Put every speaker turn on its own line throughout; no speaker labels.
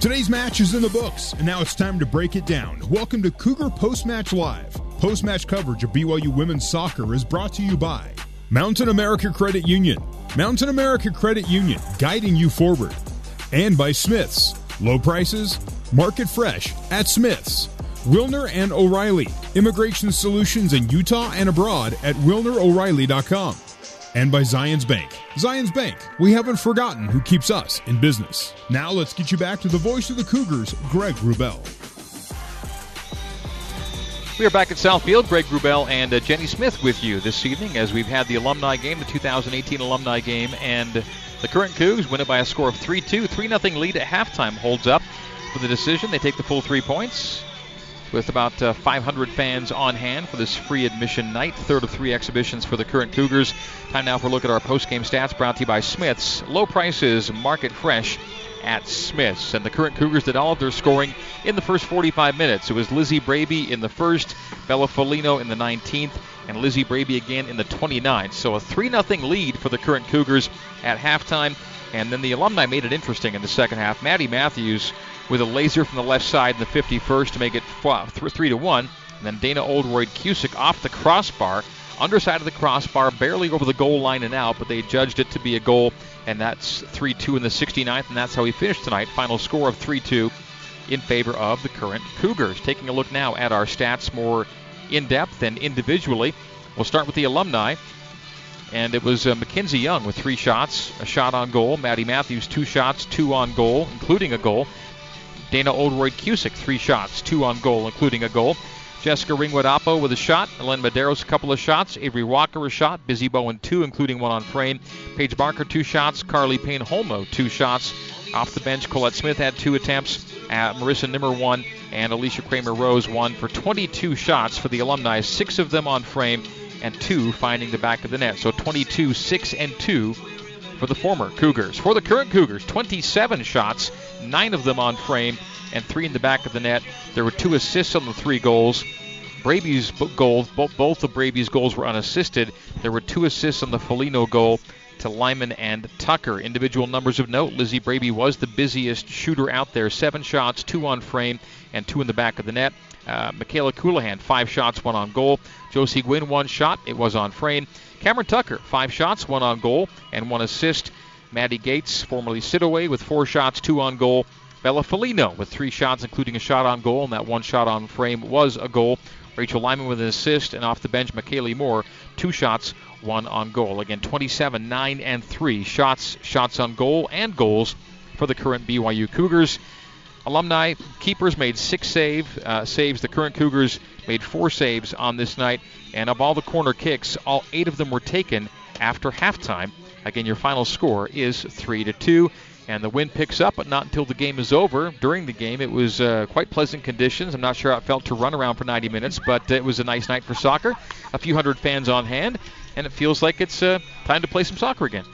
Today's match is in the books, and now it's time to break it down. Welcome to Cougar Post Match Live. Post match coverage of BYU women's soccer is brought to you by Mountain America Credit Union. Mountain America Credit Union, guiding you forward. And by Smith's. Low prices, market fresh at Smith's. Wilner and O'Reilly, immigration solutions in Utah and abroad at wilnero'reilly.com and by Zions Bank. Zions Bank, we haven't forgotten who keeps us in business. Now let's get you back to the voice of the Cougars, Greg Wrubell.
We are back at Southfield. Greg Wrubell and uh, Jenny Smith with you this evening as we've had the alumni game, the 2018 alumni game, and the current Cougs win it by a score of 3 2. 3 0 lead at halftime holds up for the decision. They take the full three points with about uh, 500 fans on hand for this free admission night. Third of three exhibitions for the current Cougars. Time now for a look at our post-game stats brought to you by Smith's. Low prices, market fresh at Smith's. And the current Cougars did all of their scoring in the first 45 minutes. It was Lizzie Braby in the first, Bella Folino in the 19th, and Lizzie Braby again in the 29th. So a 3 0 lead for the current Cougars at halftime. And then the alumni made it interesting in the second half. Maddie Matthews with a laser from the left side in the 51st to make it 3 to 1. And then Dana Oldroyd Cusick off the crossbar, underside of the crossbar, barely over the goal line and out, but they judged it to be a goal, and that's 3 2 in the 69th, and that's how he finished tonight. Final score of 3 2 in favor of the current Cougars. Taking a look now at our stats more in depth and individually. We'll start with the alumni. And it was uh, Mackenzie Young with three shots, a shot on goal. Maddie Matthews, two shots, two on goal, including a goal. Dana Oldroyd Cusick, three shots, two on goal, including a goal. Jessica Ringwood Oppo with a shot. Ellen Medeiros, a couple of shots. Avery Walker, a shot. Busy Bowen, two, including one on frame. Paige Barker, two shots. Carly Payne Holmo, two shots. Off the bench, Colette Smith had two attempts. Uh, Marissa Nimmer, one. And Alicia Kramer Rose, one for 22 shots for the alumni, six of them on frame and two finding the back of the net. So 22, 6, and 2 for the former Cougars. For the current Cougars, 27 shots, nine of them on frame, and three in the back of the net. There were two assists on the three goals. Braby's goals, both of Braby's goals were unassisted. There were two assists on the Folino goal to Lyman and Tucker. Individual numbers of note Lizzie Braby was the busiest shooter out there. Seven shots, two on frame, and two in the back of the net. Uh, Michaela Colohan, five shots, one on goal. Josie Gwynn, one shot. It was on frame. Cameron Tucker, five shots, one on goal, and one assist. Maddie Gates, formerly Sidaway, with four shots, two on goal. Bella Folino with three shots, including a shot on goal, and that one shot on frame was a goal. Rachel Lyman with an assist, and off the bench, McKaylee Moore, two shots, one on goal. Again, 27, 9, and 3 shots, shots on goal, and goals for the current BYU Cougars. Alumni keepers made six save uh, saves. The current Cougars made four saves on this night, and of all the corner kicks, all eight of them were taken after halftime. Again, your final score is three to two and the wind picks up, but not until the game is over. During the game, it was uh, quite pleasant conditions. I'm not sure how it felt to run around for 90 minutes, but it was a nice night for soccer. A few hundred fans on hand, and it feels like it's uh, time to play some soccer again.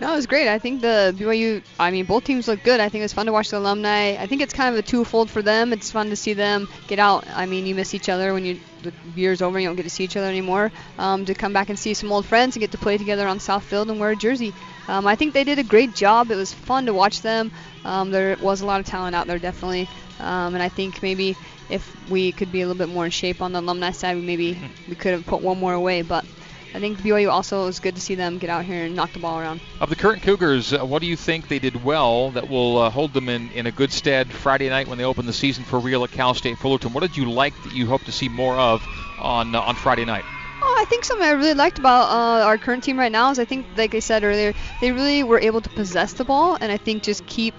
No, it was great. I think the BYU, I mean, both teams look good. I think it was fun to watch the alumni. I think it's kind of a twofold for them. It's fun to see them get out. I mean, you miss each other when you the year's over, and you don't get to see each other anymore. Um, to come back and see some old friends and get to play together on Southfield and wear a jersey. Um, I think they did a great job. It was fun to watch them. Um, there was a lot of talent out there, definitely. Um, and I think maybe if we could be a little bit more in shape on the alumni side, maybe we could have put one more away. But I think BYU also was good to see them get out here and knock the ball around.
Of the current Cougars, uh, what do you think they did well that will uh, hold them in, in a good stead Friday night when they open the season for real at Cal State Fullerton? What did you like that you hope to see more of on uh, on Friday night?
Oh, I think something I really liked about uh, our current team right now is I think, like I said earlier, they really were able to possess the ball, and I think just keep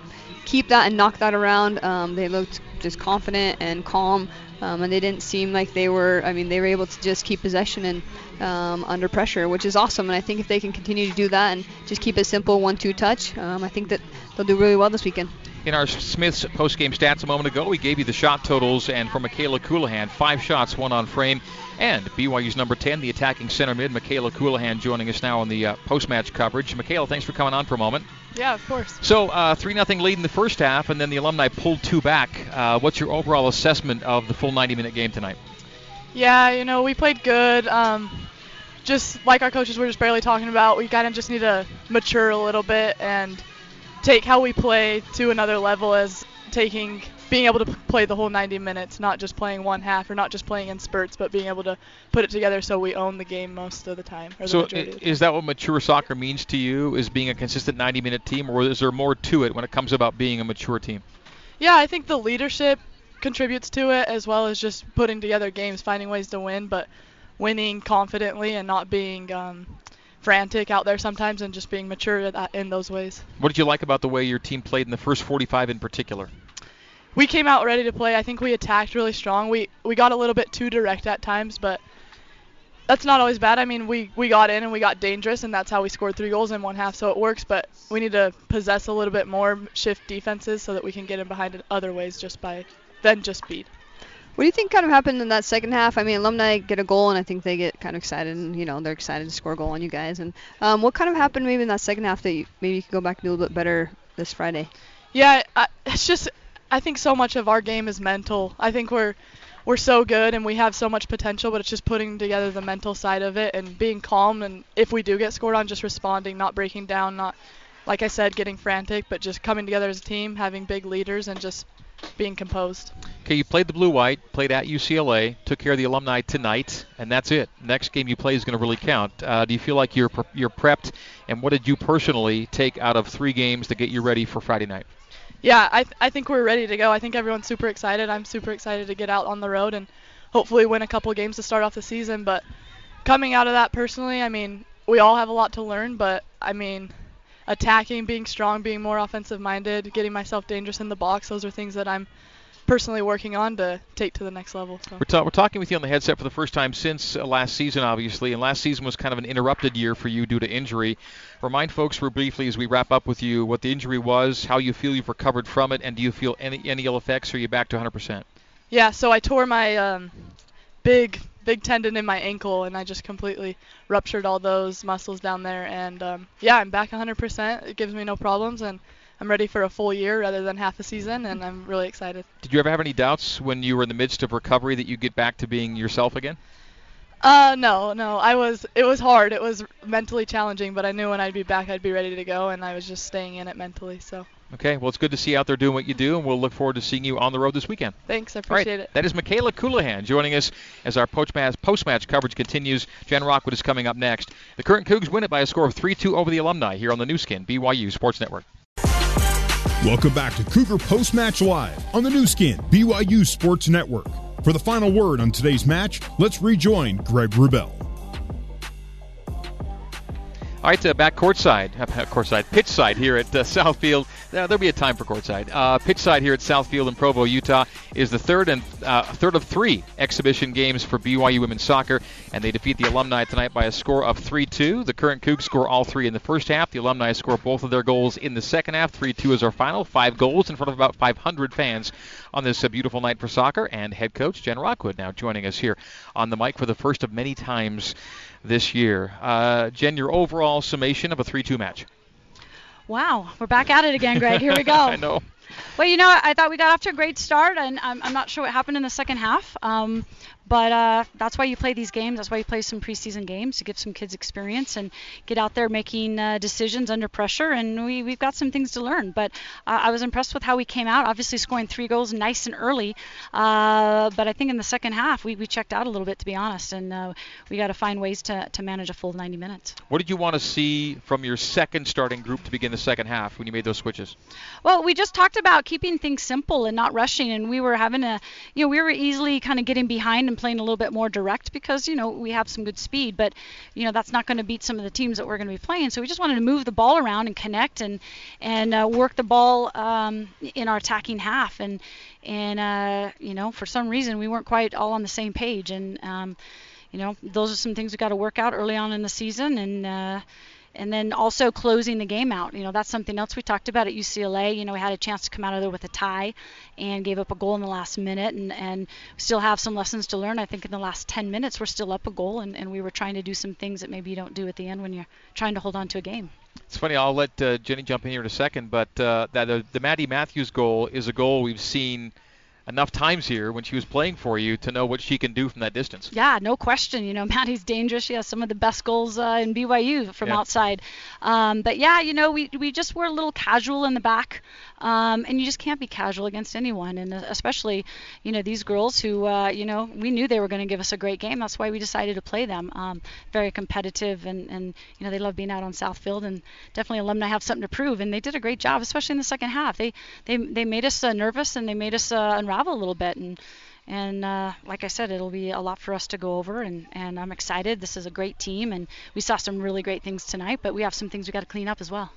keep that and knock that around. Um, they looked just confident and calm, um, and they didn't seem like they were. I mean, they were able to just keep possession and um, under pressure, which is awesome. And I think if they can continue to do that and just keep it simple, one-two touch, um, I think that they'll do really well this weekend.
In our Smith's post-game stats a moment ago, we gave you the shot totals, and for Michaela Colohan, five shots, one on frame. And BYU's number 10, the attacking center mid, Michaela Colohan, joining us now on the uh, post-match coverage. Michaela, thanks for coming on for a moment.
Yeah, of course.
So, uh, 3 0 lead in the first half, and then the alumni pulled two back. Uh, what's your overall assessment of the full 90 minute game tonight?
Yeah, you know, we played good. Um, just like our coaches were just barely talking about, we kind of just need to mature a little bit and take how we play to another level as taking being able to play the whole 90 minutes, not just playing one half or not just playing in spurts, but being able to put it together so we own the game most of the time. Or
So
the
is that what mature soccer means to you? Is being a consistent 90-minute team, or is there more to it when it comes about being a mature team?
Yeah, I think the leadership contributes to it as well as just putting together games, finding ways to win, but winning confidently and not being um, frantic out there sometimes and just being mature uh, in those ways.
What did you like about the way your team played in the first 45 in particular?
We came out ready to play. I think we attacked really strong. We we got a little bit too direct at times, but that's not always bad. I mean, we we got in and we got dangerous, and that's how we scored three goals in one half. So it works, but we need to possess a little bit more, shift defenses so that we can get in behind in other ways just by than just speed.
What do you think kind of happened in that second half? I mean, alumni get a goal, and I think they get kind of excited, and you know they're excited to score a goal on you guys. And um, what kind of happened maybe in that second half that you, maybe you could go back and do a little bit better this Friday?
Yeah, I, it's just I think so much of our game is mental. I think we're we're so good and we have so much potential, but it's just putting together the mental side of it and being calm. And if we do get scored on, just responding, not breaking down, not like I said, getting frantic, but just coming together as a team, having big leaders, and just being composed.
Okay, you played the blue white, played at UCLA, took care of the alumni tonight, and that's it. Next game you play is going to really count. Uh, do you feel like you're pre- you're prepped? And what did you personally take out of three games to get you ready for Friday night?
Yeah, I, th- I think we're ready to go. I think everyone's super excited. I'm super excited to get out on the road and hopefully win a couple games to start off the season. But coming out of that personally, I mean, we all have a lot to learn, but I mean, attacking, being strong, being more offensive minded, getting myself dangerous in the box, those are things that I'm personally working on to take to the next level. So.
We're, ta- we're talking with you on the headset for the first time since uh, last season, obviously, and last season was kind of an interrupted year for you due to injury. Remind folks, real briefly, as we wrap up with you, what the injury was, how you feel you've recovered from it, and do you feel any any ill effects? Or are you back to 100%?
Yeah, so I tore my um, big big tendon in my ankle, and I just completely ruptured all those muscles down there. And um, yeah, I'm back 100%. It gives me no problems, and I'm ready for a full year rather than half a season, and I'm really excited.
Did you ever have any doubts when you were in the midst of recovery that you'd get back to being yourself again?
Uh, no, no. I was. It was hard. It was mentally challenging, but I knew when I'd be back, I'd be ready to go, and I was just staying in it mentally. So
Okay, well, it's good to see you out there doing what you do, and we'll look forward to seeing you on the road this weekend.
thanks. I
All right,
appreciate it.
that is Michaela Colohan joining us as our post-match, post-match coverage continues. Jen Rockwood is coming up next. The current Cougs win it by a score of 3-2 over the alumni here on the Nu Skin, BYU Sports Network.
Welcome back to Cougar Post Match Live on the Nu Skin, BYU Sports Network. For the final word on today's match, let's rejoin Greg Wrubell.
All right, uh, back courtside, uh, courtside, pitch side here at uh, Southfield. Uh, there'll be a time for courtside. Uh, pitch side here at Southfield in Provo, Utah, is the third and uh, third of three exhibition games for BYU women's soccer, and they defeat the alumni tonight by a score of 3-2. The current Cougs score all three in the first half. The alumni score both of their goals in the second half. 3-2 is our final. Five goals in front of about 500 fans on this uh, beautiful night for soccer. And head coach Jen Rockwood now joining us here on the mic for the first of many times this year. Uh, Jen, your overall summation of a 3-2 match.
Wow, we're back at it again, Greg. Here we go.
I know.
Well, you know, I thought we got off to a great start, and I'm, I'm not sure what happened in the second half. Um, but uh, that's why you play these games. That's why you play some preseason games to give some kids experience and get out there making uh, decisions under pressure. And we, we've got some things to learn. But uh, I was impressed with how we came out. Obviously, scoring three goals nice and early. Uh, but I think in the second half, we, we checked out a little bit, to be honest. And uh, we got to find ways to, to manage a full 90 minutes.
What did you want to see from your second starting group to begin the second half when you made those switches?
Well, we just talked about keeping things simple and not rushing, and we were having a, you know, we were easily kind of getting behind and playing a little bit more direct because, you know, we have some good speed, but, you know, that's not going to beat some of the teams that we're going to be playing. So we just wanted to move the ball around and connect and and uh, work the ball um, in our attacking half, and and uh, you know, for some reason we weren't quite all on the same page, and um, you know, those are some things we got to work out early on in the season, and. Uh, and then also closing the game out. You know, that's something else we talked about at UCLA. You know, we had a chance to come out of there with a tie and gave up a goal in the last minute and, and still have some lessons to learn. I think in the last 10 minutes we're still up a goal and, and we were trying to do some things that maybe you don't do at the end when you're trying to hold on to a game.
It's funny. I'll let uh, Jenny jump in here in a second, but uh, that uh, the Maddie Matthews goal is a goal we've seen enough times here when she was playing for you to know what she can do from that distance.
Yeah, no question. You know, Maddie's dangerous. She has some of the best goals uh, in BYU from yeah. outside. Um, but yeah, you know, we we just were a little casual in the back, um, and you just can't be casual against anyone, and especially, you know, these girls who, uh, you know, we knew they were going to give us a great game. That's why we decided to play them. Um, very competitive, and and you know they love being out on Southfield, and definitely alumni have something to prove, and they did a great job, especially in the second half. They they they made us uh, nervous and they made us uh, unravel a little bit, and and uh, like I said, it'll be a lot for us to go over, and, and I'm excited. This is a great team, and we saw some really great things tonight, but we have some things we got to clean up as well.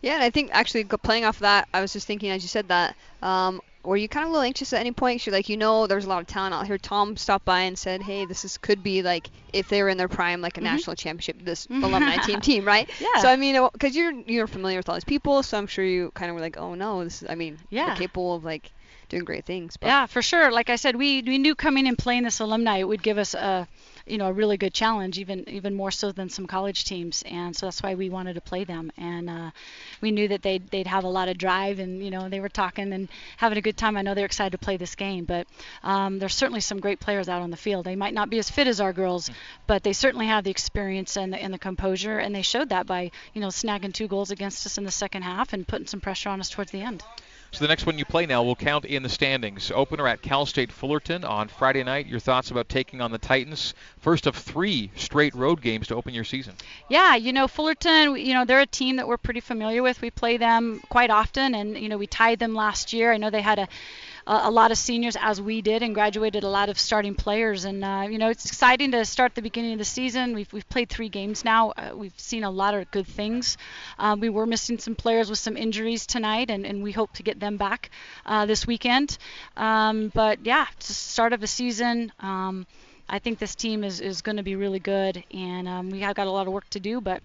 Yeah, and I think actually playing off of that, I was just thinking as you said that, um, were you kind of a little anxious at any point? You're like, you know, there's a lot of talent out here. Tom stopped by and said, hey, this is could be like if they were in their prime, like a mm-hmm. national championship, this alumni team team, right?
Yeah.
So I mean, because you're you're familiar with all these people, so I'm sure you kind of were like, oh no, this is, I mean,
yeah.
capable of like doing great things.
But. Yeah, for sure. Like I said, we we knew coming and playing this alumni it would give us a you know a really good challenge, even even more so than some college teams, and so that's why we wanted to play them. And uh, we knew that they'd they'd have a lot of drive, and you know they were talking and having a good time. I know they're excited to play this game, but um, there's certainly some great players out on the field. They might not be as fit as our girls, but they certainly have the experience and the, and the composure, and they showed that by you know snagging two goals against us in the second half and putting some pressure on us towards the end.
So the next one you play now will count in the standings. Opener at Cal State Fullerton on Friday night. Your thoughts about taking on the Titans? First of three straight road games to open your season.
Yeah, you know Fullerton. You know they're a team that we're pretty familiar with. We play them quite often, and you know we tied them last year. I know they had a a, lot of seniors as we did and graduated a lot of starting players. And uh, you know, it's exciting to start the beginning of the season. We've we've played three games now. Uh, we've seen a lot of good things. Um, we were missing some players with some injuries tonight, and, and we hope to get them back uh, this weekend. Um, but yeah, it's the start of the season. Um, I think this team is, is going to be really good, and um, we have got a lot of work to do, but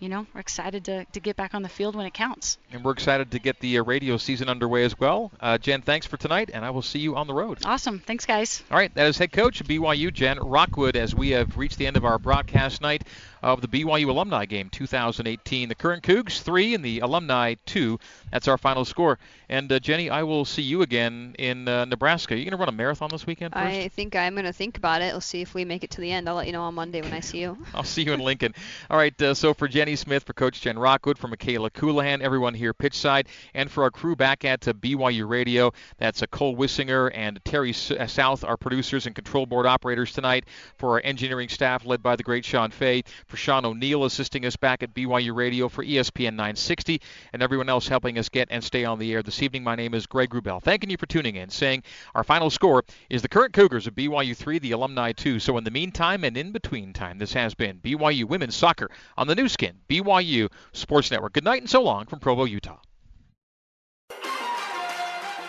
you know, we're excited to, to get back on the field when it counts.
And we're excited to get the uh, radio season underway as well. Uh, Jen, thanks for tonight, and I will see you on the road.
Awesome. Thanks, guys.
All right, that is head coach of BYU, Jen Rockwood, as we have reached the end of our broadcast night of the BYU Alumni Game 2018. The current Cougs, three, and the Alumni, two. That's our final score. And uh, Jenny, I will see you again in uh, Nebraska. Are you going to run a marathon this weekend? First?
I think I'm going to think about it. We'll see if we make it to the end. I'll let you know on Monday when I see you.
I'll see you in Lincoln. All right, uh, so for Jenny Smith, for Coach Jen Rockwood, for Michaela Colohan, everyone here pitchside, and for our crew back at uh, BYU Radio, that's uh, Cole Wissinger and Terry uh, South, our producers and control board operators tonight, for our engineering staff led by the great Sean Fay, for Sean O'Neill assisting us back at BYU Radio, for ESPN 960, and everyone else helping us get and stay on the air this evening. My name is Greg Wrubell. Thanking you for tuning in, saying our final score is the current Cougars of BYU 3, the alumni 2. So in the meantime and in between time, this has been BYU Women's Soccer on the Nu Skin, BYU Sports Network. Good night and so long from Provo, Utah.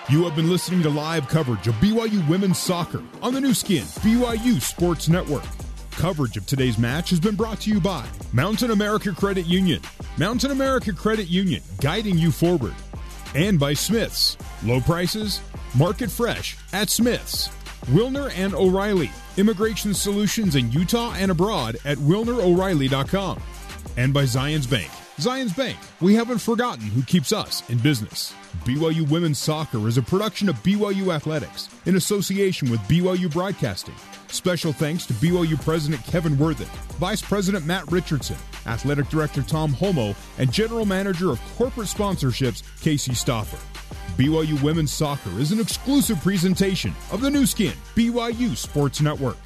You have been listening to live coverage of BYU women's soccer on the Nu Skin, BYU Sports Network. Coverage of today's match has been brought to you by Mountain America Credit Union. Mountain America Credit Union, guiding you forward. And by Smith's. Low prices, market fresh at Smith's. Wilner and O'Reilly, immigration solutions in Utah and abroad at wilneroreilly.com. And by Zions Bank. Zions Bank, we haven't forgotten who keeps us in business. BYU Women's Soccer is a production of BYU Athletics in association with BYU Broadcasting. Special thanks to BYU President Kevin Worthen, Vice President Matt Richardson, Athletic Director Tom Holmoe, and General Manager of Corporate Sponsorships Casey Stoffer. BYU Women's Soccer is an exclusive presentation of the Nu Skin, BYU Sports Network.